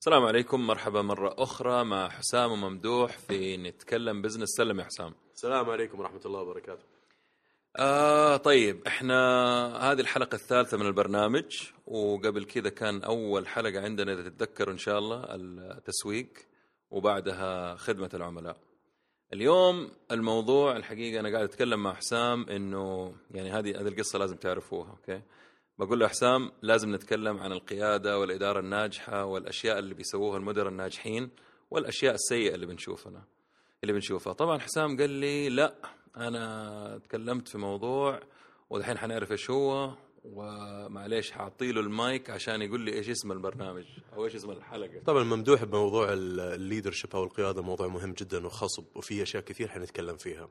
السلام عليكم. مرحبا مرة أخرى مع حسام وممدوح في نتكلم business سلم يا حسام. السلام عليكم ورحمة الله وبركاته. آه طيب إحنا هذه الحلقة الثالثة من البرنامج وقبل كذا كان أول حلقة عندنا إذا تتذكروا إن شاء الله التسويق وبعدها خدمة العملاء. اليوم الموضوع الحقيقة أنا قاعد أتكلم مع حسام إنه يعني هذه هذه القصة لازم تعرفوها okay؟ بقول له حسام لازم نتكلم عن القيادة والإدارة الناجحة والأشياء اللي بيسووها المدراء الناجحين والأشياء السيئة اللي بنشوفها اللي بنشوفها. طبعا حسام قال لي لا أنا تكلمت في موضوع ودحين حنعرف إيش هو ومعليش حاعطي له المايك عشان يقول لي إيش اسم البرنامج أو إيش اسم الحلقة. طبعا ممدوح بموضوع ال leadership أو القيادة موضوع مهم جدا وخصب وفي أشياء كثير حنتكلم فيها.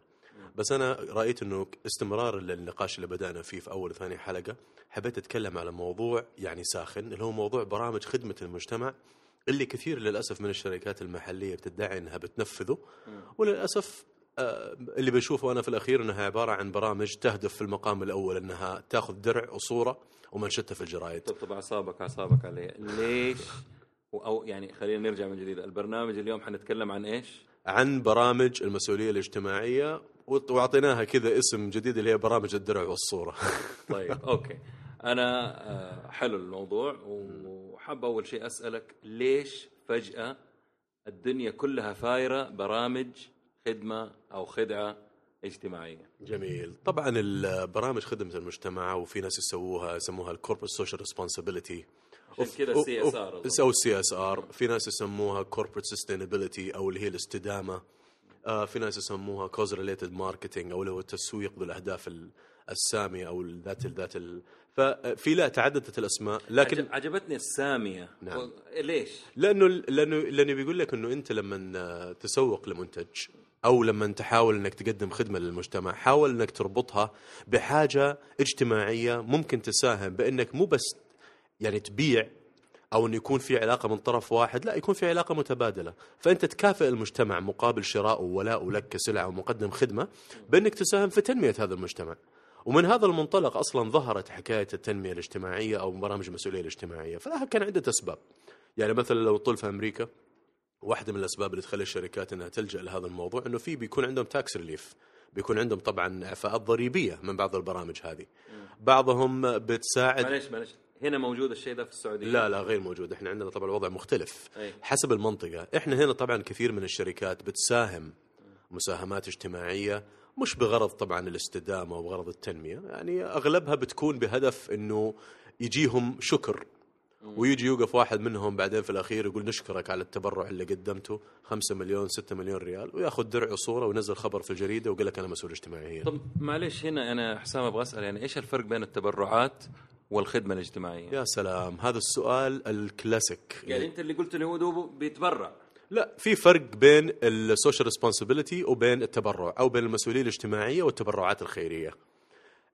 بس أنا رأيت إنه استمرار للنقاش اللي بدأنا فيه في أول وثاني حلقة حبيت أتكلم على موضوع يعني ساخن اللي هو موضوع برامج خدمة المجتمع اللي كثير للأسف من الشركات المحلية بتدعي إنها بتنفذه. وللأسف آه، اللي بنشوفه أنا في الأخير إنها عبارة عن برامج تهدف في المقام الأول إنها تأخذ درع وصورة ومنشدها في الجرايد طب أعصابك أعصابك عليه. ليش؟ أو يعني خلينا نرجع من جديد. البرنامج اليوم حنتكلم عن إيش؟ عن برامج المسؤولية الاجتماعية وأعطيناها كذا اسم جديد اللي هي برامج الدرع والصورة. طيب okay. أنا آه، حلو الموضوع وحاب أول شيء أسألك ليش فجأة الدنيا كلها فايرة برامج خدمة أو خدعة اجتماعية. جميل، طبعا البرامج خدمة المجتمع وفي ناس يسووها يسموها ال corporate social responsibility كذا ال CSR أو ال CSR، في ناس يسموها corporate sustainability أو اللي هي الاستدامة. آه في ناس يسموها cause related marketing أو اللي هو التسويق بالأهداف السامية أو ذات ذات ففي لا تعددت الأسماء لكن عجبتني السامية نعم. ليش؟ لأنه لأنه لأنه بيقول لك إنه أنت لما تسوق لمنتج أو لما تحاول إنك تقدم خدمة للمجتمع حاول إنك تربطها بحاجة اجتماعية ممكن تساهم بإنك مو بس يعني تبيع أو انه يكون في علاقة من طرف واحد لا يكون في علاقة متبادلة. فأنت تكافئ المجتمع مقابل شراء وولاء لك كسلعه ومقدم خدمة بأنك تساهم في تنمية هذا المجتمع. ومن هذا المنطلق أصلا ظهرت حكاية التنمية الاجتماعية أو برامج المسؤوليه الاجتماعية. فلها كان عدة أسباب. يعني مثلا لو طول في أمريكا واحدة من الأسباب اللي تخلي الشركات إنها تلجأ لهذا الموضوع إنه في بيكون عندهم tax relief بيكون عندهم طبعا إعفاءات ضريبية من بعض البرامج هذه. بعضهم بتساعد معلش معلش هنا موجود الشيء ده في السعودية؟ لا لا غير موجود. إحنا عندنا طبعا الوضع مختلف. أي. حسب المنطقة إحنا هنا طبعا كثير من الشركات بتساهم. مساهمات اجتماعية مش بغرض طبعا الاستدامة وبغرض التنمية. يعني أغلبها بتكون بهدف إنه يجيهم شكر. ويجي يوقف واحد منهم بعدين في الأخير يقول نشكرك على التبرع اللي قدمته. 5 مليون 6 مليون ريال. ويأخذ درع وصورة وينزل خبر في الجريدة ويقول لك أنا مسؤول اجتماعي طب معلش هنا أنا حسام أبغى أسأل يعني إيش الفرق بين التبرعات والخدمة الاجتماعية؟ يا سلام هذا السؤال الكلاسيك يعني انت اللي قلت لي هو بيتبرع لا في فرق بين ال social responsibility وبين التبرع أو بين المسؤولية الاجتماعية والتبرعات الخيرية.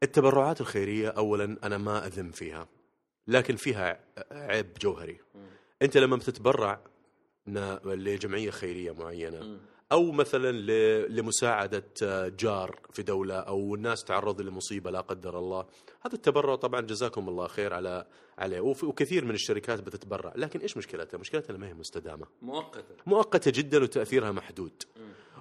التبرعات الخيرية اولا أنا ما أذم فيها لكن فيها عيب جوهري. أنت لما بتتبرع لجمعية خيرية معينة أو مثلا لمساعدة جار في دولة أو الناس تعرض لمصيبة لا قدر الله. هذا التبرع طبعا جزاكم الله خير على عليه. وكثير من الشركات بتتبرع. لكن إيش مشكلتها؟ مشكلتها ما هي مستدامة. مؤقته مؤقتة جدا وتأثيرها محدود.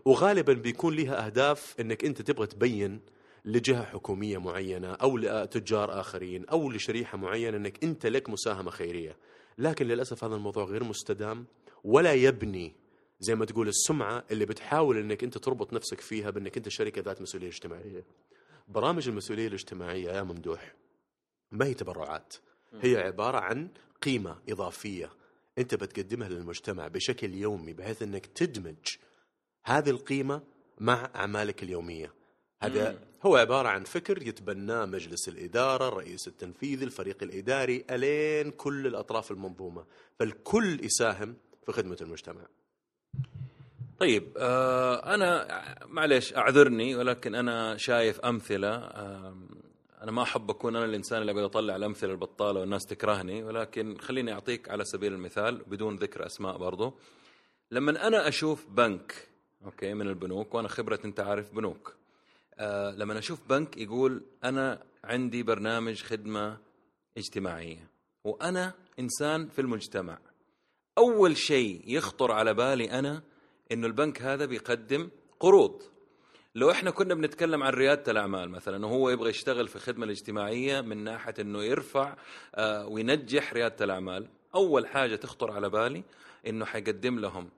وغالبا بيكون لها أهداف إنك أنت تبغى تبين لجهة حكومية معينة أو لتجار آخرين أو لشريحة معينة إنك أنت لك مساهمة خيرية. لكن للأسف هذا الموضوع غير مستدام ولا يبني زي ما تقول السمعة اللي بتحاول إنك أنت تربط نفسك فيها بإنك أنت شركة ذات مسؤولية اجتماعية. برامج المسؤولية الاجتماعية يا ممدوح ما هي تبرعات هي عبارة عن قيمة إضافية أنت بتقدمها للمجتمع بشكل يومي بحيث إنك تدمج هذه القيمة مع أعمالك اليومية. هذا هو عبارة عن فكر يتبناه مجلس الإدارة، الرئيس التنفيذي، الفريق الإداري، ألين كل الأطراف المنظومة، فالكل يساهم في خدمة المجتمع. طيب آه أنا معلش أعذرني ولكن أنا شايف أمثلة آه أنا ما أحب أكون أنا الإنسان اللي أقعد أطلع الأمثلة البطالة والناس تكرهني ولكن خليني أعطيك على سبيل المثال بدون ذكر أسماء برضو. لما أنا أشوف بنك أوكي من البنوك وأنا خبرة أنت عارف بنوك آه لما أشوف بنك يقول أنا عندي برنامج خدمة اجتماعية وأنا إنسان في المجتمع. أول شيء يخطر على بالي أنا إنه البنك هذا بيقدم قروض. لو إحنا كنا بنتكلم عن ريادة الأعمال مثلا وهو يبغى يشتغل في الخدمه الاجتماعية من ناحية إنه يرفع آه، وينجح ريادة الأعمال أول حاجة تخطر على بالي إنه حيقدم لهم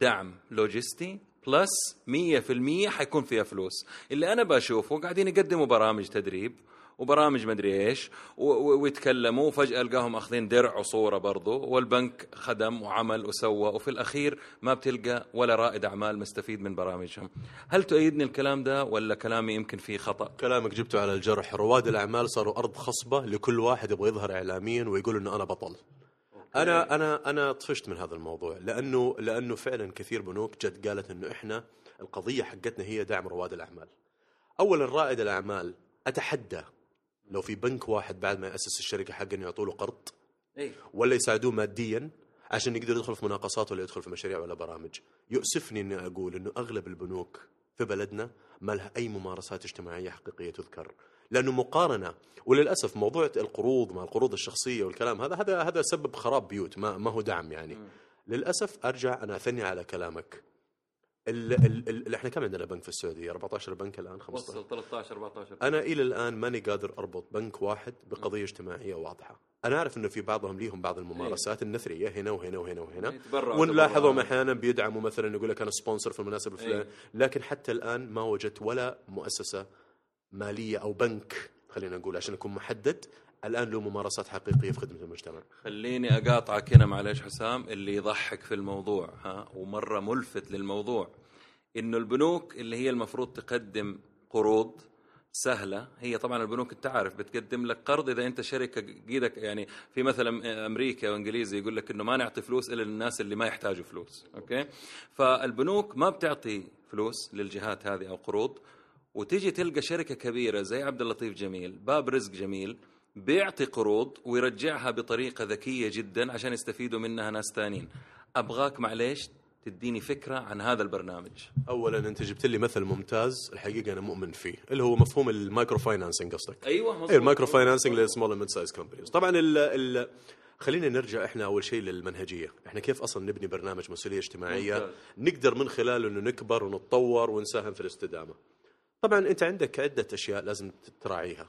دعم لوجستي بلس 100% حيكون فيها فلوس. اللي أنا بشوفه قاعدين يقدموا برامج تدريب وبرامج مدري إيش ويتكلموا وفجأة ألقاهم أخذين درع وصورة برضو والبنك خدم وعمل وسوى وفي الأخير ما بتلقى ولا رائد أعمال مستفيد من برامجهم. هل تؤيدني الكلام ده ولا كلامي يمكن فيه خطأ؟ كلامك جبته على الجرح. رواد الأعمال صاروا أرض خصبة لكل واحد يبغى يظهر اعلاميا ويقول إنه أنا بطل. أنا أنا أنا طفشت من هذا الموضوع لأنه لأنه فعلا كثير بنوك جد قالت إنه إحنا القضية حقتنا هي دعم رواد الأعمال. اولا رائد الأعمال أتحدى لو في بنك واحد بعد ما يأسس الشركة حقه انه يعطوا له قرض اي ولا يساعدوه ماديا عشان يقدر يدخل في مناقصات ولا يدخل في مشاريع ولا برامج. يؤسفني إني أقول إنه أغلب البنوك في بلدنا ما لها أي ممارسات اجتماعية حقيقية تذكر. لأنه مقارنة وللأسف موضوع القروض مع القروض الشخصية والكلام هذا هذا هذا سبب خراب بيوت ما ما هو دعم يعني. للأسف أرجع أنا أثني على كلامك. ال ال ال إحنا كم عندنا بنك في السعودية؟ 14 بنك الآن؟ 15 وصل 13 14 أنا إلى الآن ماني قادر أربط بنك واحد بقضية اجتماعية واضحة. أنا أعرف إنه في بعضهم ليهم بعض الممارسات النثرية هنا وهنا وهنا وهنا. يتبرعوا ونلاحظهم. أحيانا بيدعموا مثلا يقول لك أنا سبونسر في المناسبة الفلانيه إيه. لكن حتى الآن ما وجدت ولا مؤسسة مالية أو بنك خلينا نقول عشان أكون محدد الآن له ممارسات حقيقية في خدمة المجتمع. خليني أقاطعك هنا معلش حسام اللي يضحك في الموضوع ها ومرة ملفت للموضوع. إنه البنوك اللي هي المفروض تقدم قروض سهلة هي طبعا البنوك أنت عارف بتقدم لك قرض إذا أنت شركة قيدك يعني في مثلا أمريكا وإنجليزي يقول لك إنه ما نعطي فلوس إلا للناس اللي ما يحتاجوا فلوس أوكي؟ فالبنوك ما بتعطي فلوس للجهات هذه أو قروض وتيجي تلقى شركة كبيرة زي عبد اللطيف جميل باب رزق جميل بيعطي قروض ويرجعها بطريقة ذكية جدا عشان يستفيدوا منها ناس ثانيين أبغاك معليش تديني فكرة عن هذا البرنامج؟ اولا أنت جبت لي مثل ممتاز الحقيقة أنا مؤمن فيه اللي هو مفهوم ال micro financing قصدك. أيوه مظبوط إيه ال micro financing لل small mid size companies. طبعا ال ال خلينا نرجع إحنا أول شيء للمنهجية. إحنا كيف أصلا نبني برنامج مسؤوليه اجتماعية؟ ممتاز. نقدر من خلاله إنه نكبر ونتطور ونساهم في الاستدامة. طبعا أنت عندك عدة أشياء لازم تراعيها.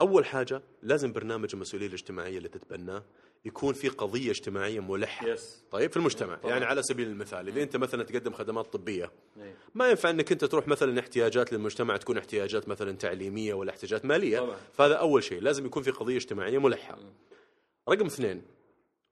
أول حاجة لازم برنامج المسؤولية الاجتماعية اللي تتبناه يكون في قضية اجتماعية ملحة يس. طيب في المجتمع طبعاً. يعني على سبيل المثال إذا أنت مثلا تقدم خدمات طبية إيه. ما ينفع إنك أنت تروح مثلا احتياجات للمجتمع تكون احتياجات مثلا تعليمية ولا احتياجات مالية طبعاً. فهذا أول شيء لازم يكون في قضية اجتماعية ملحة رقم اثنين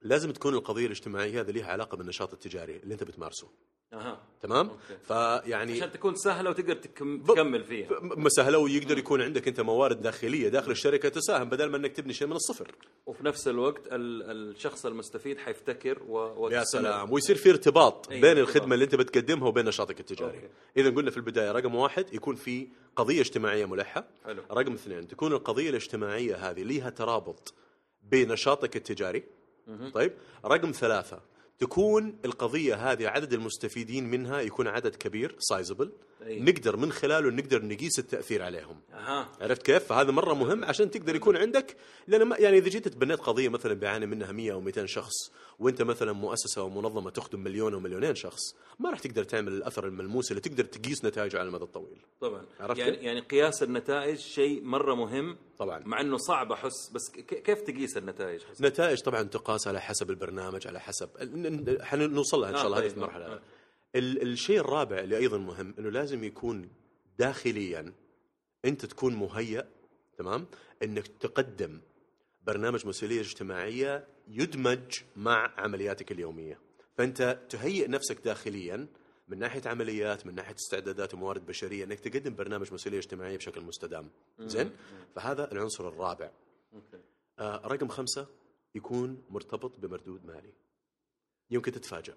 لازم تكون القضية الاجتماعية هذه لها علاقة بالنشاط التجاري اللي أنت بتمارسه أها تمام أوكي. فيعني عشان تكون سهلة وتقدر تكم... تكمل فيها مسهله ويقدر يكون عندك أنت موارد داخلية داخل الشركة تساهم بدل ما إنك تبني شيء من الصفر وفي نفس الوقت ال... الشخص المستفيد حيفتكر و... يا. سلام ويصير في ارتباط أيوة، بين ارتباط. الخدمة اللي أنت بتقدمها وبين نشاطك التجاري. اذا قلنا في البداية رقم واحد يكون في قضية اجتماعية ملحة حلو. رقم اثنين تكون القضية الاجتماعية هذه لها ترابط بنشاطك التجاري طيب رقم ثلاثة تكون القضية هذه عدد المستفيدين منها يكون عدد كبير سايزبل أي. نقدر من خلاله نقدر نقيس التأثير عليهم أها عرفت كيف؟ فهذا مرة مهم عشان تقدر يكون عندك ما يعني إذا جيت تبنيت قضية مثلا بيعاني منها 100 أو 200 شخص وأنت مثلا مؤسسة أو منظمة تخدم مليون أو مليونين شخص ما راح تقدر تعمل الأثر الملموس اللي تقدر تقيس نتائجه على المدى الطويل. طبعا عرفت يعني كيف؟ يعني قياس النتائج شيء مرة مهم طبعا مع إنه صعب أحس بس. كيف تقيس النتائج حسن؟ نتائج طبعا تقاس على حسب البرنامج على حسب حنوصل لها إن شاء آه، الله هذه طيب، المرحلة آه. ال- الشيء الرابع اللي أيضا مهم إنه لازم يكون داخليا أنت تكون مهيأ تمام إنك تقدم برنامج مسؤولية اجتماعية يدمج مع عملياتك اليومية فأنت تهيئ نفسك داخليا من ناحية عمليات من ناحية استعدادات وموارد بشرية إنك تقدم برنامج مسؤولية اجتماعية بشكل مستدام. زين؟ فهذا العنصر الرابع. آه رقم خمسة يكون مرتبط بمردود مالي. يمكن تتفاجأ.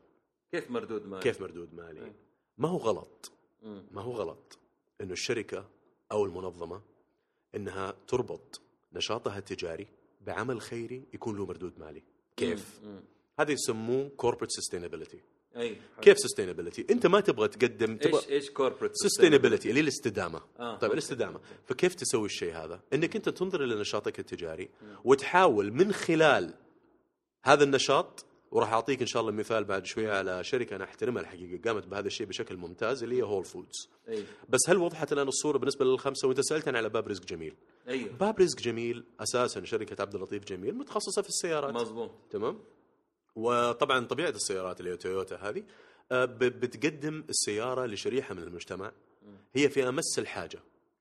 كيف مردود مالي؟ كيف مردود مالي؟ أي. ما هو غلط. ما هو غلط إنه الشركة أو المنظمة إنها تربط نشاطها التجاري بعمل خيري يكون له مردود مالي. كيف. هذا يسموه corporate sustainability. أي. كيف sustainability أنت ما تبغى تقدم تبغى إيش إيش كوربريت sustainability اللي الاستدامه آه، طيب. الاستدامة. فكيف تسوي الشيء هذا؟ إنك أنت تنظر إلى نشاطك التجاري وتحاول من خلال هذا النشاط وراح أعطيك إن شاء الله مثال بعد شوية على شركة أنا أحترمها الحقيقة قامت بهذا الشيء بشكل ممتاز اللي هي هول فودز أي. بس هل وضحت الآن الصورة بالنسبة للخمسة؟ وإنت سالتني على باب رزق جميل. أيوه. باب رزق جميل أساسا شركة عبد اللطيف جميل متخصصة في السيارات. مظبوط. تمام؟ وطبعا طبيعة السيارات اللي هي تويوتا هذه آه، بتقدم السيارة لشريحة من المجتمع. هي في أمس الحاجة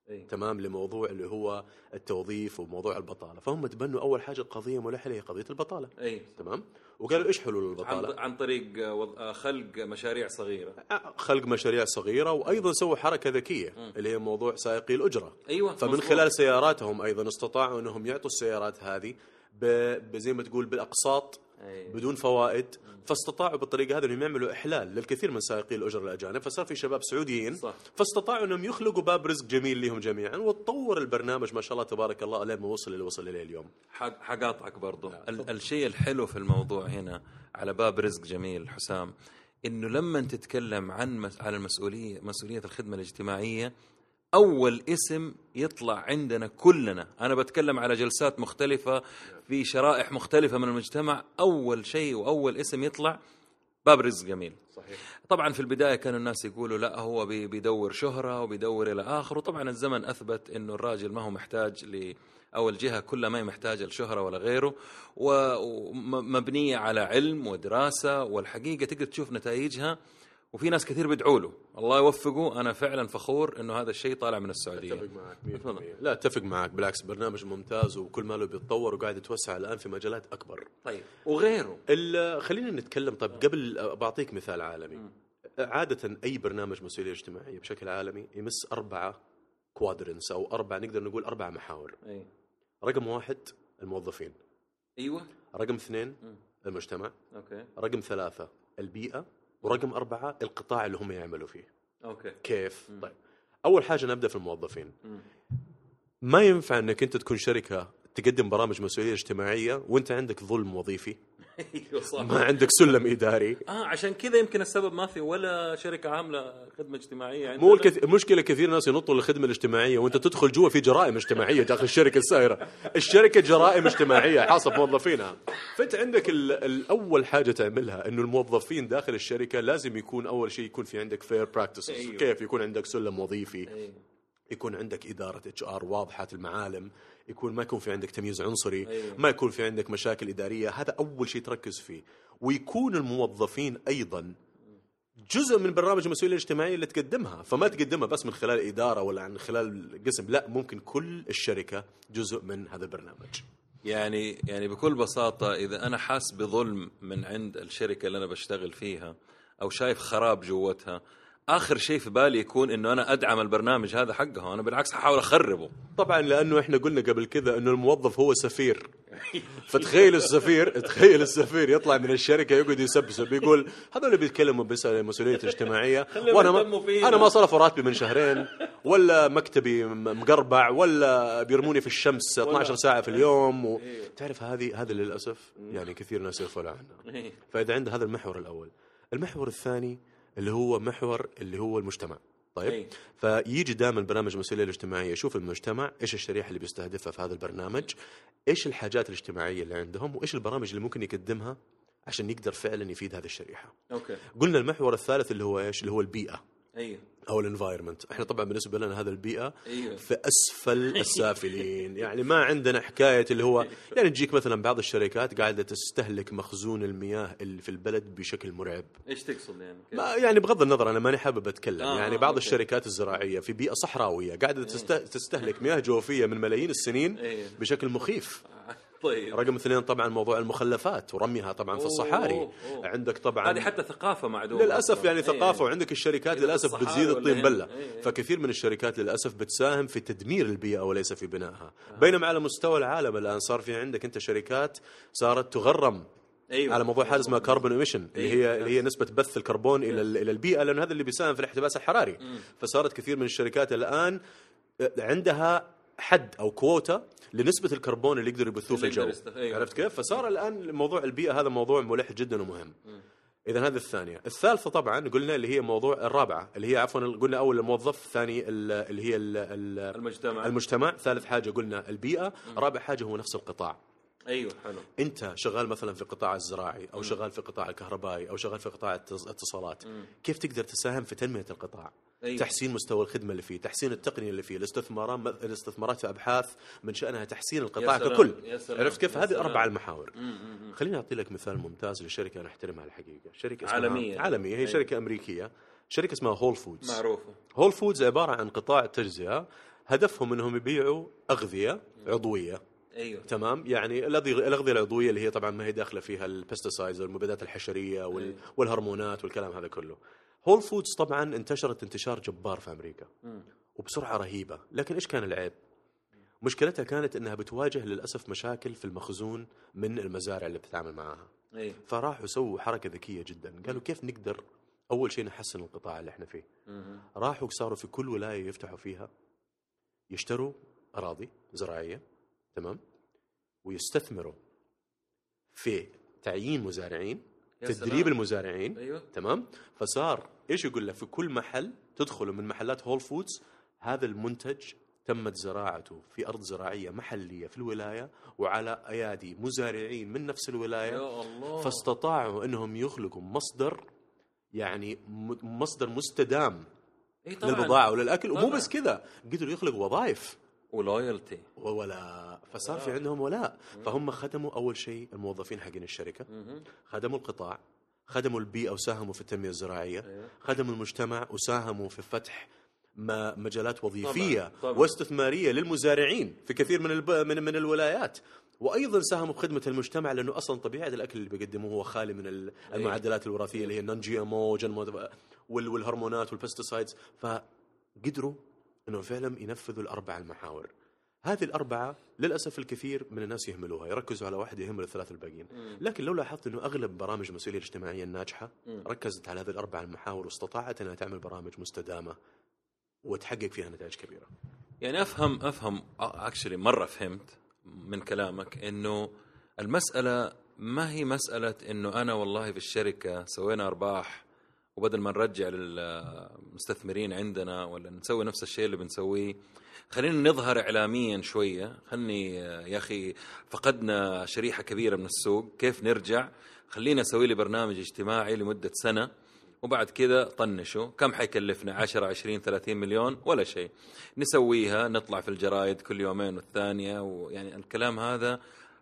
إي. تمام لموضوع اللي هو التوظيف وموضوع البطالة. فهم تبنوا أول حاجة قضية ملحة هي قضية البطالة. إي. تمام؟ وقالوا إيش حلول عن, البطالة؟ عن طريق آه، آه، خلق مشاريع صغيرة. خلق مشاريع صغيرة وأيضا سووا حركة ذكية اللي هي موضوع سائقي الأجرة. أيوه فمن مظبوط. خلال سياراتهم أيضا استطاعوا إنهم يعطوا السيارات هذه ب- بزي ما تقول بالأقساط أي. بدون فوائد فاستطاعوا بالطريقة هذه إنهم يعملوا إحلال للكثير من سائقي الأجر الأجانب فصار في شباب سعوديين صح. فاستطاعوا إنهم يخلقوا باب رزق جميل لهم جميعا وتطور البرنامج ما شاء الله تبارك الله لين ما وصل اللي وصل إليه اليوم حق- حقاطعك برضو ال- الشيء الحلو في الموضوع هنا على باب رزق جميل حسام إنه لما تتكلم عن مس- على المسؤوليه مسؤولية الخدمة الاجتماعية أول اسم يطلع عندنا كلنا. أنا بتكلم على جلسات مختلفة في شرائح مختلفة من المجتمع. أول شيء وأول اسم يطلع باب رزق جميل. صحيح. طبعا في البداية كانوا الناس يقولوا لا هو بي- بيدور شهرة وبيدور إلى اخره وطبعا الزمن أثبت إنه الراجل ما هو محتاج ل أو الجهة كلها ما هي محتاجة لشهرة ولا غيره. ومبنيه على علم ودراسة. والحقيقة تقدر تشوف نتائجها وفي ناس كثير بيدعوا له. الله يوفقه. أنا فعلا فخور إنه هذا الشيء طالع من السعودية. أتفق معك 100% لا أتفق معك. بالعكس برنامج ممتاز وكل ماله بيتطور وقاعد يتوسع الآن في مجالات أكبر. طيب. وغيره. خلينا نتكلم. طيب قبل بعطيك مثال عالمي. عادة أي برنامج مسؤولية اجتماعية بشكل عالمي يمس أربعة quadrants أو أربعة نقدر نقول أربع محاور. أي. رقم واحد الموظفين. أيوه. رقم اثنين المجتمع. okay. رقم ثلاثة البيئة. ورقم أربعة القطاع اللي هم يعملوا فيه. okay. كيف؟ طيب. أول حاجة نبدأ في الموظفين. ما ينفع أنك أنت تكون شركة تقدم برامج مسؤولية اجتماعية وأنت عندك ظلم وظيفي. ما عندك سلم إداري. آه عشان كذا يمكن السبب ما في ولا شركة عاملة خدمة اجتماعية عندنا. مو الكث... مشكلة كثير ناس ينطوا للخدمة الاجتماعية وأنت تدخل جوا في جرائم اجتماعية داخل الشركة السائرة. الشركة جرائم اجتماعية حاصل موظفينها. فأنت عندك ال... الأول حاجة تعملها إنه الموظفين داخل الشركة لازم يكون أول شيء يكون في عندك fair practices أيوه. كيف؟ يكون عندك سلم وظيفي. أيوه. يكون عندك إدارة HR واضحة المعالم يكون ما يكون في عندك تمييز عنصري أيوه. ما يكون في عندك مشاكل إدارية هذا أول شيء تركز فيه. ويكون الموظفين أيضا جزء من برنامج المسؤولية الاجتماعية اللي تقدمها. فما تقدمها بس من خلال إدارة ولا عن خلال قسم لا ممكن كل الشركة جزء من هذا البرنامج. يعني يعني بكل بساطة إذا أنا حاس بظلم من عند الشركة اللي أنا بشتغل فيها أو شايف خراب جوتها آخر شيء في بالي يكون إنه أنا أدعم البرنامج هذا حقها أنا بالعكس حاول أخربه. طبعا لأنه إحنا قلنا قبل كذا إنه الموظف هو سفير فتخيل السفير تخيل السفير يطلع من الشركة يقعد يسبسب يقول هذول بيتكلموا بس عن المسؤوليه الاجتماعيه وأنا ما. أنا ما صرفوا راتبي من شهرين ولا مكتبي مقربع ولا بيرموني في الشمس 12 ساعة في اليوم و... تعرف هذه هذا للأسف يعني كثير ناس يغفلوا عنها. فإذا عند هذا المحور الأول المحور الثاني اللي هو محور اللي هو المجتمع. طيب؟ أي. فيجي دائما برنامج المسؤولية الاجتماعية يشوف المجتمع إيش الشريحة اللي بيستهدفها في هذا البرنامج إيش الحاجات الاجتماعية اللي عندهم وإيش البرامج اللي ممكن يقدمها عشان يقدر فعلا يفيد هذه الشريحة. okay. قلنا المحور الثالث اللي هو إيش؟ اللي هو البيئة. أيوه. أو ال environment. إحنا طبعا بالنسبة لنا هذا البيئة أيوه. في أسفل السافلين. يعني ما عندنا حكاية اللي هو يعني تجيك مثلا بعض الشركات قاعدة تستهلك مخزون المياه اللي في البلد بشكل مرعب. إيش تقصد يعني؟ ما يعني بغض النظر أنا ماني حابب أتكلم. آه، يعني آه، بعض okay. الشركات الزراعية في بيئة صحراوية قاعدة تست- تستهلك مياه جوفية من ملايين السنين إيه. بشكل مخيف. طيب رقم اثنين طبعا موضوع المخلفات ورميها طبعا في الصحاري أوه، أوه. عندك طبعا هذه حتى ثقافة معدومة للأسف يعني إيه. ثقافه وعندك الشركات للأسف بتزيد الطين. بلة إيه، إيه. فكثير من الشركات للأسف بتساهم في تدمير البيئة وليس في بنائها بينما على مستوى العالم الآن صار في عندك أنت شركات صارت تغرم أيوه على موضوع حاجة اسمها carbon emission اللي هي أيوة. اللي هي نسبة بث الكربون إلى ال- إلى البيئة لأن هذا اللي بيساهم في الاحتباس الحراري فصارت كثير من الشركات الآن عندها حد أو كوتا لنسبة الكربون اللي يقدروا يبثوه في يقدر الجو أيوة. عرفت كيف؟ فصار الآن موضوع البيئة هذا موضوع ملح جدا ومهم. اذا هذه الثانية. الثالثة طبعا قلنا اللي هي موضوع الرابعة اللي هي عفوا قلنا أول الموظف ثاني ال- اللي هي ال- ال- المجتمع. المجتمع. ثالث حاجة قلنا البيئة. رابع حاجة هو نفس القطاع. أيوه حلو. أنت شغال مثلا في القطاع الزراعي أو شغال في القطاع الكهربائي أو شغال في قطاع الاتصالات كيف تقدر تساهم في تنمية القطاع؟ أيوة. تحسين مستوى الخدمة اللي فيه تحسين التقنية اللي فيه الاستثمارات الاستثمارات في أبحاث من شأنها تحسين القطاع سلام، ككل. يا سلام، عرفت كيف؟ يا هذه. أربع المحاور. خليني أعطي لك مثال ممتاز لشركة أنا أحترمها الحقيقة. شركة اسمها عالمية. عالمية. هي أيوة. شركة أمريكية. شركة اسمها هول فودز معروفة. هول فودز عبارة عن قطاع التجزئه هدفهم إنهم يبيعوا أغذية عضوية. أيوه. تمام؟ يعني الاغذيه العضوية اللي هي طبعا ما هي داخلة فيها ال pesticides والمبيدات الحشرية وال... أي. والهرمونات والكلام هذا كله. هول فودز طبعا انتشرت انتشار جبار في أمريكا. وبسرعة رهيبة. لكن إيش كان العيب؟ مشكلتها كانت إنها بتواجه للأسف مشاكل في المخزون من المزارع اللي بتتعامل معاها. أيوه. فراحوا سووا حركة ذكية جدا. قالوا كيف نقدر أول شيء نحسن القطاع اللي إحنا فيه؟ راحوا صاروا في كل ولاية يفتحوا فيها يشتروا أراضي زراعية تمام؟ ويستثمروا في تعيين مزارعين تدريب. المزارعين أيوه. تمام؟ فصار إيش يقول لك في كل محل تدخلوا من محلات هول فودز هذا المنتج تمت زراعته في أرض زراعية محلية في الولاية وعلى أيادي مزارعين من نفس الولاية. يا الله. فاستطاعوا إنهم يخلقوا مصدر يعني مصدر مستدام اي طبعا. للبضاعة وللأكل ومو طبعاً. بس كذا قدروا يخلقوا وظائف. ولويالتي ولا فصار في عندهم ولاء. فهم خدموا أول شيء الموظفين حقين الشركة. خدموا القطاع. خدموا البيئة وساهموا في التنمية الزراعية. أيوة. خدموا المجتمع وساهموا في فتح ما مجالات وظيفية طبعاً، طبعاً. واستثمارية للمزارعين في كثير من الب... من من الولايات. وأيضا ساهموا في خدمة المجتمع لأنه أصلا طبيعة الأكل اللي بيقدموه هو خالي من ال- المعدلات الوراثية اللي هي ال non GMO والهرمونات وال pesticides فقدروا إنه فعلا ينفذوا الاربع المحاور. هذه الأربعة للأسف الكثير من الناس يهملوها يركزوا على واحد يهمل الثلاث الباقيين. لكن لو لاحظت أنه أغلب برامج المسؤولية الاجتماعية الناجحة ركزت على هذه الأربع المحاور واستطاعت أنها تعمل برامج مستدامة وتحقق فيها نتائج كبيرة. يعني أفهم أفهم اكشلي مرة فهمت من كلامك إنه المسألة ما هي مسألة إنه أنا والله في الشركة سوينا أرباح وبدل ما نرجع للمستثمرين عندنا ولا نسوي نفس الشيء اللي بنسويه خلينا نظهر اعلاميا شوية. خلني يا أخي فقدنا شريحة كبيرة من السوق. كيف نرجع؟ خلينا أسوي لي برنامج اجتماعي لمدة سنة وبعد كذا طنشوا. كم حيكلفنا؟ 10 20 30 مليون؟ ولا شيء. نسويها نطلع في الجرايد كل يومين والثانية ويعني الكلام هذا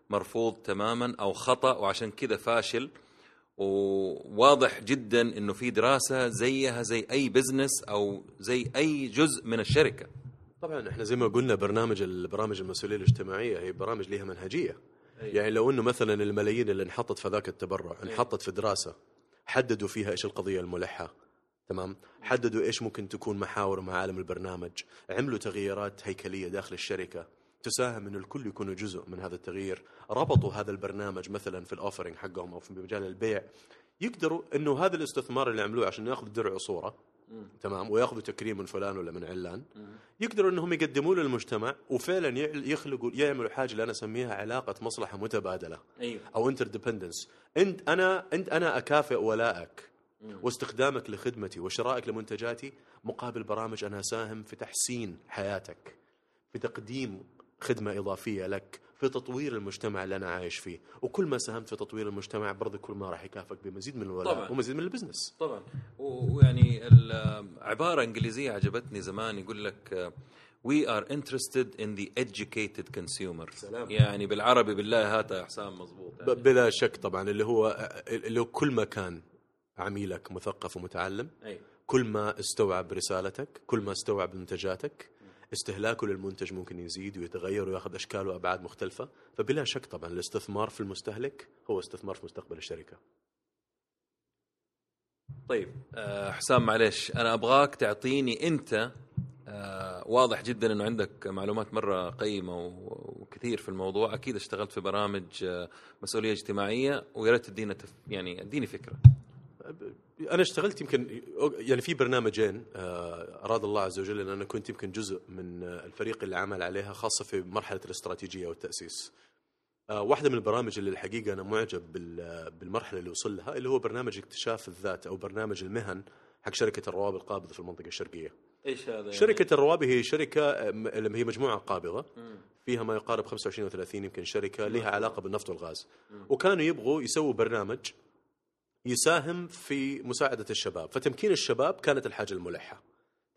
مرفوض تماما أو خطأ وعشان كذا فاشل. وواضح جدا إنه في دراسة زيها زي أي بزنس أو زي أي جزء من الشركة. طبعا إحنا زي ما قلنا برنامج البرامج المسؤوليه الاجتماعية هي برامج لها منهجية. يعني لو إنه مثلا الملايين اللي انحطت في ذاك التبرع انحطت في دراسة حددوا فيها إيش القضية الملحة تمام؟ حددوا إيش ممكن تكون محاور ومعالم البرنامج عملوا تغييرات هيكلية داخل الشركة. تساهم انه الكل يكونوا جزء من هذا التغيير. ربطوا هذا البرنامج مثلا في الاوفرنج حقهم أو في مجال البيع. يقدروا إنه هذا الاستثمار اللي عملوه عشان ياخذوا درع وصوره تمام ويأخذوا تكريم من فلان ولا من علان. يقدروا إنهم يقدموا له للمجتمع وفعلا يخلقوا يعملوا حاجة اللي أنا أسميها علاقة مصلحة متبادلة أيوه. أو interdependence أنت أنا أنت أنا أكافئ ولائك واستخدامك لخدمتي وشرائك لمنتجاتي مقابل برامج أنا اساهم في تحسين حياتك في تقديم خدمة إضافية لك في تطوير المجتمع اللي أنا عايش فيه. وكل ما ساهمت في تطوير المجتمع برضه كل ما راح يكافئك بمزيد من الولاء طبعاً. ومزيد من البزنس. طبعا. ويعني العبارة انجليزيه عجبتني زمان يقول لك we are interested in the educated consumer سلام. يعني بالعربي بالله هات يا حسام مضبوط. ب- بلا شك طبعا اللي هو اللي هو كل ما كان عميلك مثقف ومتعلم أي. كل ما استوعب رسالتك كل ما استوعب منتجاتك استهلاكه للمنتج ممكن يزيد ويتغير وياخذ أشكال وأبعاد مختلفة فبلا شك طبعا الاستثمار في المستهلك هو استثمار في مستقبل الشركة طيب آه، حسام معلش أنا أبغاك تعطيني أنت آه، واضح جدا إنه عندك معلومات مرة قيمة وكثير في الموضوع أكيد اشتغلت في برامج آه، مسؤولية اجتماعية ويا ريت تدينا. يعني اديني فكرة أنا اشتغلت يمكن يعني في برنامجين آه، أراد الله عز وجل أن أنا كنت يمكن جزء من آه، الفريق اللي عمل عليها خاصة في مرحلة الاستراتيجية والتأسيس. آه، واحدة من البرامج اللي الحقيقة أنا معجب بال- بالمرحلة اللي وصل لها اللي هو برنامج اكتشاف الذات أو برنامج المهن حق شركة الروابط القابضة في المنطقة الشرقية. إيش هذا يعني؟ شركة الروابي هي شركة هي مجموعة قابضة. فيها ما يقارب 25 أو 30 يمكن شركة لها علاقة بالنفط والغاز. وكانوا يبغوا يسووا برنامج يساهم في مساعدة الشباب. فتمكين الشباب كانت الحاجة الملحة.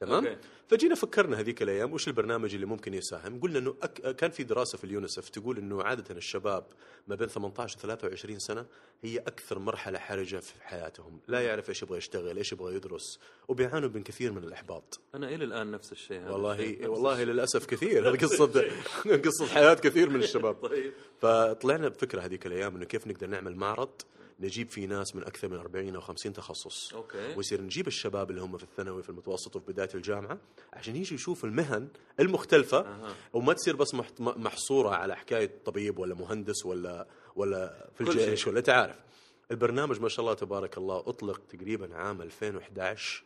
تمام؟ أوكي. فجينا فكرنا هذيك الأيام وش البرنامج اللي ممكن يساهم؟ قلنا إنه أك... كان في دراسة في اليونسف تقول إنه عادة الشباب ما بين 18 و 23 سنة هي أكثر مرحلة حرجة في حياتهم. لا يعرف إيش يبغى يشتغل إيش يبغى يدرس وبيعانوا من كثير من الإحباط. أنا إلى الآن نفس الشيء هذا والله الشيء، نفس والله الشيء. للأسف كثير. هذه قصة قصة حياة كثير من الشباب. طيب. فطلعنا بفكرة هذيك الأيام إنه كيف نقدر نعمل معرض نجيب فيه ناس من أكثر من 40 أو 50 تخصص. أوكي. ويصير نجيب الشباب اللي هم في الثانوي في المتوسط وفي بداية الجامعة عشان يجي يشوف المهن المختلفة. أها. وما تصير بس م- محصورة على حكاية طبيب ولا مهندس ولا ولا في الجيش. ولا تعرف. البرنامج ما شاء الله تبارك الله أطلق تقريبا عام 2011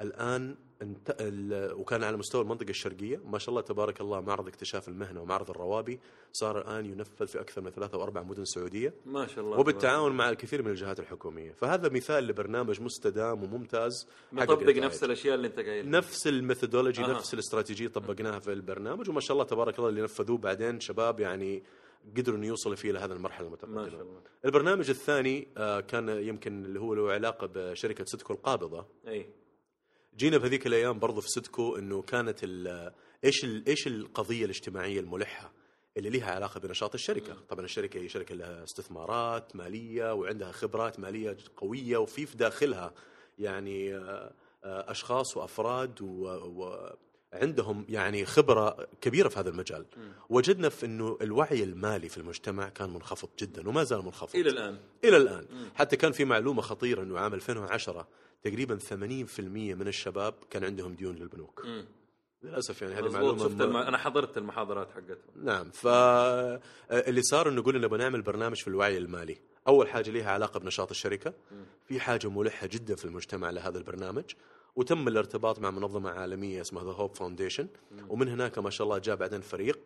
الآن انت... ال... وكان على مستوى المنطقة الشرقية. ما شاء الله تبارك الله معرض اكتشاف المهنة ومعرض الروابي صار الآن ينفذ في أكثر من ثلاثة أو أربع مدن سعودية. ما شاء الله وبالتعاون مع الكثير من الجهات الحكومية. فهذا مثال لبرنامج مستدام وممتاز نتائج. نفس الأشياء اللي انت قايل نفس الميثودولوجي أها. نفس الاستراتيجية طبقناها في البرنامج. وما شاء الله تبارك الله اللي نفذوه بعدين شباب يعني قدروا إنه يوصلوا فيه لهذه المرحلة المتقدمة. ما شاء الله. البرنامج الثاني آه، كان يمكن اللي هو له علاقة بشركة سيدكو القابضة. أي. جينا بهذيك الأيام برضو في سيدكو إنه كانت ال- إيش ال- إيش القضية الاجتماعية الملحة اللي لها علاقة بنشاط الشركة، طبعا الشركة هي شركة لها استثمارات مالية وعندها خبرات مالية قوية وفي في داخلها يعني آه، أشخاص وأفراد و, و عندهم يعني خبرة كبيرة في هذا المجال. وجدنا في إنه الوعي المالي في المجتمع كان منخفض جدا وما زال منخفض. إلى الآن. إلى الآن. حتى كان في معلومة خطيرة إنه عام 2010 تقريبا 80% من الشباب كان عندهم ديون للبنوك. مم. للأسف يعني هذه معلومة شفت الم... أنا حضرت المحاضرات حقتهم. نعم فاللي صار إنه قلنا نبغى نعمل برنامج في الوعي المالي. أول حاجة لها علاقة بنشاط الشركة. في حاجة ملحة جدا في المجتمع لهذا البرنامج. وتم الارتباط مع منظمة عالمية اسمها ذا هوب فاونديشن ومن هناك ما شاء الله جاء بعدين فريق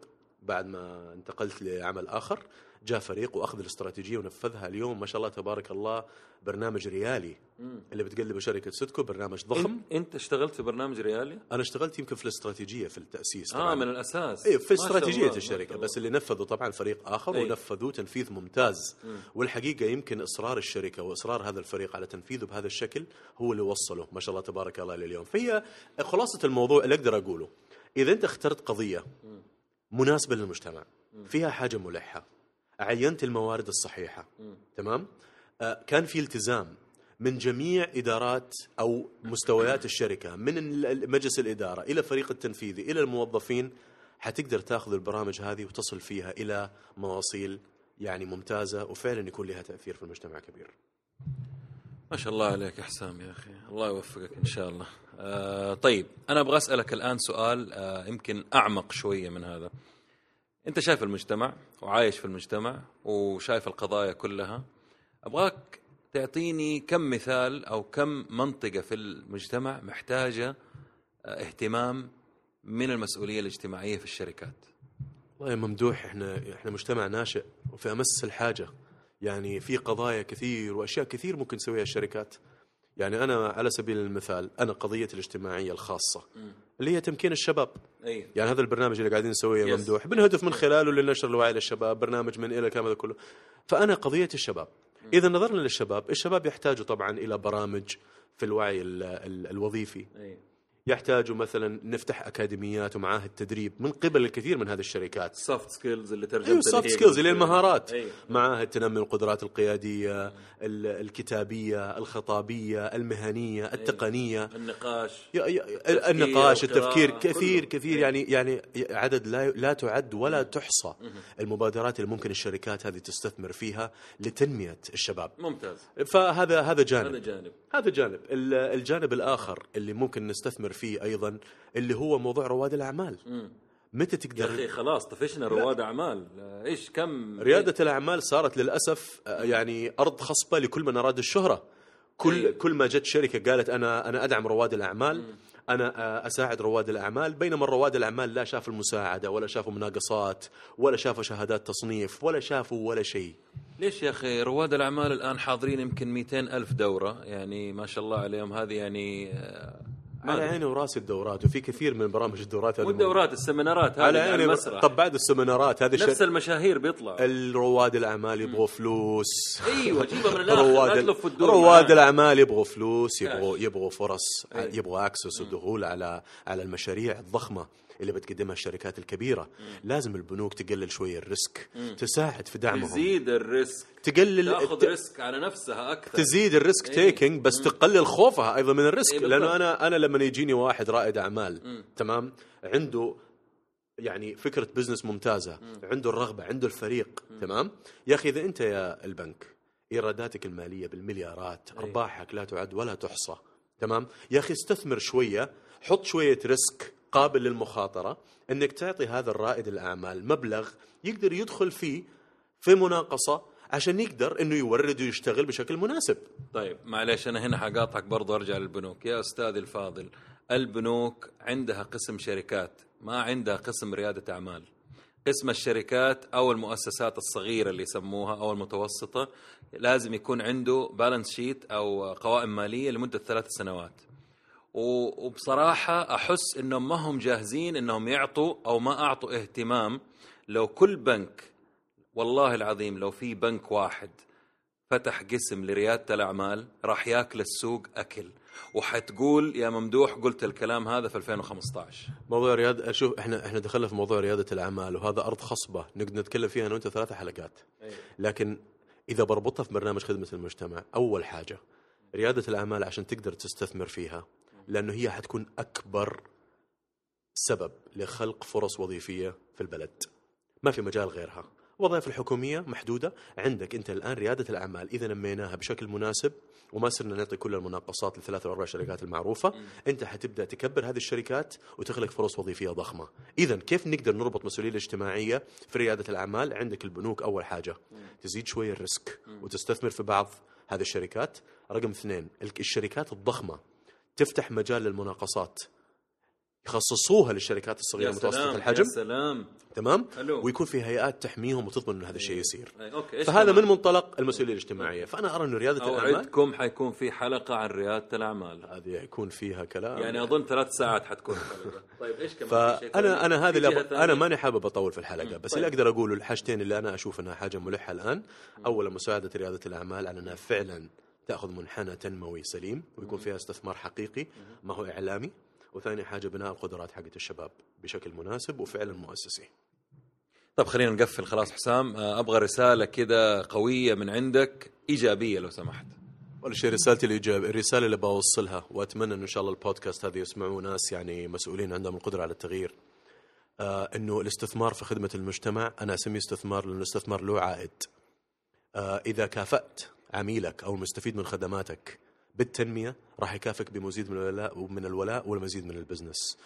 بعد ما انتقلت لعمل آخر جاء فريق وأخذ الاستراتيجية ونفذها. اليوم ما شاء الله تبارك الله برنامج ريالي. اللي بتقلبه شركة سيدكو برنامج ضخم. أنت, اشتغلت في برنامج ريالي؟ أنا اشتغلت يمكن في الاستراتيجية في التأسيس آه طبعاً. من الأساس. إيه في استراتيجية الشركة بس. اللي نفذوا طبعا فريق آخر أي. ونفذوه تنفيذ ممتاز. والحقيقة يمكن إصرار الشركة وإصرار هذا الفريق على تنفيذه بهذا الشكل هو اللي وصله ما شاء الله تبارك الله لليوم. فهي خلاصة الموضوع اللي أقدر أقوله. إذا أنت اخترت قضية مناسبة للمجتمع فيها حاجة ملحة. عينت الموارد الصحيحة تمام؟ آه كان في التزام من جميع إدارات أو مستويات الشركة من مجلس الإدارة إلى فريق التنفيذي إلى الموظفين حتقدر تاخذ البرامج هذه وتصل فيها إلى مواصيل يعني ممتازة وفعلا يكون لها تأثير في المجتمع كبير. ما شاء الله عليك يا حسام يا أخي. الله يوفقك إن شاء الله. آه طيب أنا أبغى أسألك الآن سؤال آه يمكن أعمق شوية من هذا. أنت شايف المجتمع وعايش في المجتمع وشايف القضايا كلها. أبغاك تعطيني كم مثال أو كم منطقة في المجتمع محتاجة آه اهتمام من المسؤولية الاجتماعية في الشركات؟ والله ممدوح إحنا إحنا مجتمع ناشئ وفي أمس الحاجة. يعني في قضايا كثير وأشياء كثير ممكن تسويها الشركات. يعني أنا على سبيل المثال أنا قضيتي الاجتماعية الخاصة اللي هي تمكين الشباب. أي. يعني هذا البرنامج اللي قاعدين نسويه. ممدوح بنهدف من خلاله لنشر الوعي للشباب برنامج من إلى الكلام هذا كله. فأنا قضيه الشباب. إذا نظرنا للشباب الشباب يحتاجوا طبعا إلى برامج في الوعي ال- ال- الوظيفي. أي. يحتاجوا مثلا نفتح أكاديميات ومعاهد تدريب من قبل الكثير من هذه الشركات. soft skills اللي ترجمت أيوه ال soft skills اللي المهارات. أيوة. معاهد تنمي القدرات القيادية ال- الكتابية الخطابية المهنية التقنية. النقاش يا- يا- النقاش القراءة، التفكير كله. كثير كثير إيه. يعني يعني عدد لا لا تعد ولا تحصى المبادرات اللي ممكن الشركات هذه تستثمر فيها لتنمية الشباب. ممتاز. فهذا هذا هذا جانب جانب. هذا جانب. ال- الجانب الآخر اللي ممكن نستثمر فيه أيضا اللي هو موضوع رواد الأعمال. مم. متى يا تقدر أخي خلاص طفشنا رواد أعمال. آه، إيش كم؟ ريادة الأعمال صارت للأسف آه، يعني أرض خصبة لكل من أراد الشهرة. كل أي. كل ما جت شركة قالت أنا أنا أدعم رواد الأعمال أنا آه، أساعد رواد الأعمال بينما رواد الأعمال لا شافوا المساعدة ولا شافوا مناقصات ولا شافوا شهادات تصنيف ولا شافوا ولا شيء. ليش يا أخي رواد الأعمال الآن حاضرين يمكن 200 ألف دورة؟ يعني ما شاء الله عليهم. هذه يعني آه، على. عيني وراسي الدورات وفي كثير من برامج الدورات هذه مو الدورات السمينارات هذه على عيني المسرح طب بعد السمينارات هذه نفس المشاهير بيطلعوا الرواد الأعمال يبغوا فلوس أيوه جيبها من الآخر لا رواد الدور رواد. الأعمال يبغوا فلوس. يبغوا يبغوا فرص. يبغوا access ودخول على على المشاريع الضخمة اللي بتقدمها الشركات الكبيرة. لازم البنوك تقلل شوية ال risk تساعد في دعمهم. تزيد ال risk. تقلل تاخذ ت- risk على نفسها أكثر. تزيد ال risk إيه. taking بس تقلل خوفها أيضا من ال risk. إيه لأنه. أنا أنا لما يجيني واحد رائد أعمال تمام؟ عنده يعني فكرة business ممتازة عنده الرغبة عنده الفريق تمام؟ يا أخي إذا أنت يا البنك إيراداتك المالية بالمليارات أرباحك لا تعد ولا تحصى تمام؟ يا أخي استثمر شوية حط شوية ريسك قابل للمخاطرة إنك تعطي هذا الرائد الأعمال مبلغ يقدر يدخل فيه في مناقصة عشان يقدر إنه يورد ويشتغل بشكل مناسب. طيب معليش أنا هنا حقاطعك برضو أرجع للبنوك. يا أستاذي الفاضل البنوك عندها قسم شركات ما عندها قسم ريادة أعمال. قسم الشركات أو المؤسسات الصغيرة اللي يسموها أو المتوسطة لازم يكون عنده بالانس شيت أو قوائم مالية لمدة ثلاث سنوات. وبصراحة أحس إنهم ما هم جاهزين إنهم يعطوا أو ما أعطوا اهتمام. لو كل بنك والله العظيم لو في بنك واحد فتح قسم لريادة الأعمال راح ياكل السوق أكل. وحتقول يا ممدوح قلت الكلام هذا في 2015 موضوع رياض شوف إحنا إحنا دخلنا في موضوع ريادة الأعمال وهذا أرض خصبة نقدر نتكلم فيها أنا وأنت ثلاث حلقات. لكن إذا بربطها في برنامج خدمة المجتمع أول حاجة ريادة الأعمال عشان تقدر تستثمر فيها لأنه هي حتكون أكبر سبب لخلق فرص وظيفية في البلد. ما في مجال غيرها. وظائف الحكومية محدودة. عندك انت الآن ريادة الأعمال. إذا نميناها بشكل مناسب وما صرنا نعطي كل المناقصات للثلاث وأربع شركات المعروفة أنت حتبدأ تكبر هذه الشركات وتخلق فرص وظيفية ضخمة. إذا كيف نقدر نربط المسؤوليه الاجتماعية في ريادة الأعمال؟ عندك البنوك أول حاجة. تزيد شوية ال risk وتستثمر في بعض هذه الشركات. رقم اثنين الشركات الضخمة. تفتح مجال للمناقصات يخصصوها للشركات الصغيرة متوسطه الحجم يا سلام تمام حلو. ويكون في هيئات تحميهم وتضمن انه هذا الشيء يصير أي، okay فهذا؟ من منطلق المسؤولية الاجتماعية فأنا أرى إنه ريادة الاعمال أوعدكم حيكون في حلقة عن ريادة الأعمال هذه يكون فيها كلام يعني أظن ثلاث ساعات حتكون. طيب إيش كمان؟ فانا أنا هذه اللي أب-؟ أنا ماني حابب أطول في الحلقة بس اللي طيب. أقدر أقوله الحاجتين اللي أنا أشوف إنها حاجة ملحة الآن أولا مساعدة ريادة الأعمال على إنها فعلا تأخذ منحنى تنموي سليم ويكون فيها استثمار حقيقي ما هو إعلامي. وثاني حاجة بناء القدرات حقت الشباب بشكل مناسب وفعلا مؤسسي. طيب خلينا نقفل. خلاص حسام آه، أبغى رسالة كذا قوية من عندك إيجابية لو سمحت. اول شيء رسالتي الإيجابية الرساله اللي بوصلها وأتمنى انه إن شاء الله البودكاست هذا يسمعوه ناس يعني مسؤولين عندهم القدرة على التغيير. آه إنه الاستثمار في خدمة المجتمع أنا أسميه استثمار لأنه الاستثمار له عائد. آه إذا كافأت عميلك أو المستفيد من خدماتك. بالتنمية راح يكافئك بمزيد من الولاء ومن الولاء والمزيد من البزنس.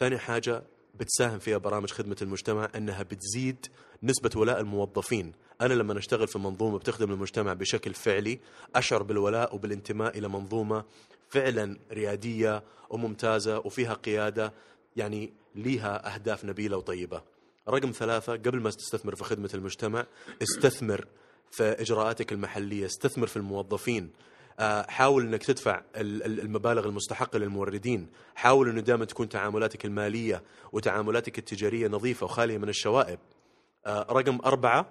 ثاني حاجة بتساهم فيها برامج خدمة المجتمع إنها بتزيد نسبة ولاء الموظفين. أنا لما اشتغل في منظومة بتخدم المجتمع بشكل فعلي أشعر بالولاء وبالانتماء إلى منظومة فعلا ريادية وممتازة وفيها قيادة يعني ليها أهداف نبيلة وطيبة. رقم ثلاثة قبل ما تستثمر في خدمة المجتمع استثمر في إجراءاتك المحلية استثمر في الموظفين. آه، حاول إنك تدفع ال- ال- المبالغ المستحقة للموردين، حاول إنه دائما تكون تعاملاتك المالية وتعاملاتك التجارية نظيفة وخالية من الشوائب. آه، رقم أربعة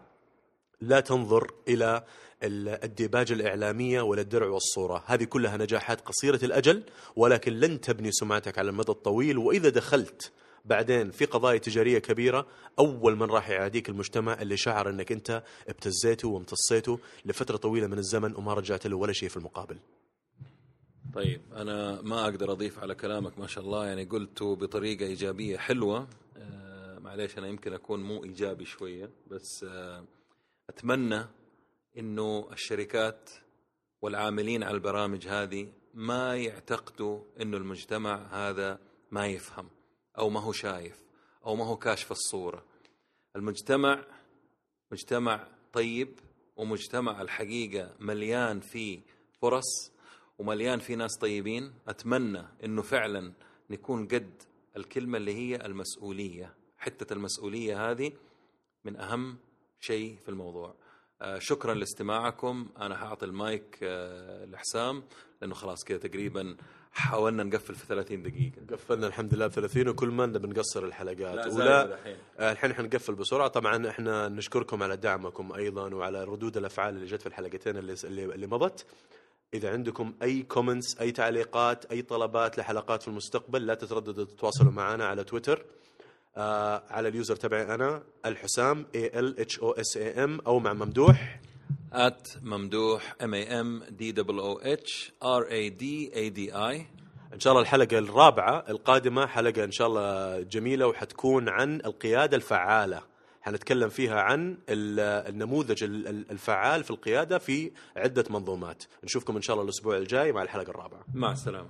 لا تنظر إلى ال- الديباجه الإعلامية ولا الدرع والصورة، هذه كلها نجاحات قصيرة الأجل ولكن لن تبني سمعتك على المدى الطويل. وإذا دخلت بعدين في قضايا تجارية كبيرة أول من راح يعاديك المجتمع اللي شعر إنك أنت ابتزيته وامتصيته لفترة طويلة من الزمن وما رجعت له ولا شيء في المقابل. طيب أنا ما أقدر أضيف على كلامك ما شاء الله. يعني قلته بطريقة إيجابية حلوة. آه معليش أنا يمكن أكون مو إيجابي شوية بس آه أتمنى إنه الشركات والعاملين على البرامج هذه ما يعتقدوا إنه المجتمع هذا ما يفهم. أو ما هو شايف أو ما هو كاشف الصورة. المجتمع مجتمع طيب ومجتمع الحقيقة مليان فيه فرص ومليان فيه ناس طيبين. أتمنى إنه فعلا نكون قد الكلمة اللي هي المسؤولية. حتة المسؤولية هذه من أهم شيء في الموضوع. شكرا لاستماعكم. أنا حأعطي المايك آه، لحسام لأنه خلاص كذا تقريبا حاولنا نقفل في 30 دقيقة. قفلنا الحمد لله ب 30 وكل ما بنقصر الحلقات. لا، ولا الحين. آه، الحين حنقفل بسرعة. طبعا إحنا نشكركم على دعمكم أيضا وعلى ردود الأفعال اللي جت في الحلقتين اللي اللي, اللي مضت. إذا عندكم أي comments أي تعليقات أي طلبات لحلقات في المستقبل لا تترددوا تتواصلوا معنا على تويتر آه على ال user تبعي أنا الحسام A L H O S A M أو مع ممدوح. at ممدوح M A M D double O H R A D A D اي إن شاء الله الحلقة الرابعة القادمة حلقة إن شاء الله جميلة وحتكون عن القيادة الفعالة. حنتكلم فيها عن ال- النموذج ال- ال- الفعال في القيادة في عدة منظومات. نشوفكم إن شاء الله الأسبوع الجاي مع الحلقة الرابعة. مع السلامة.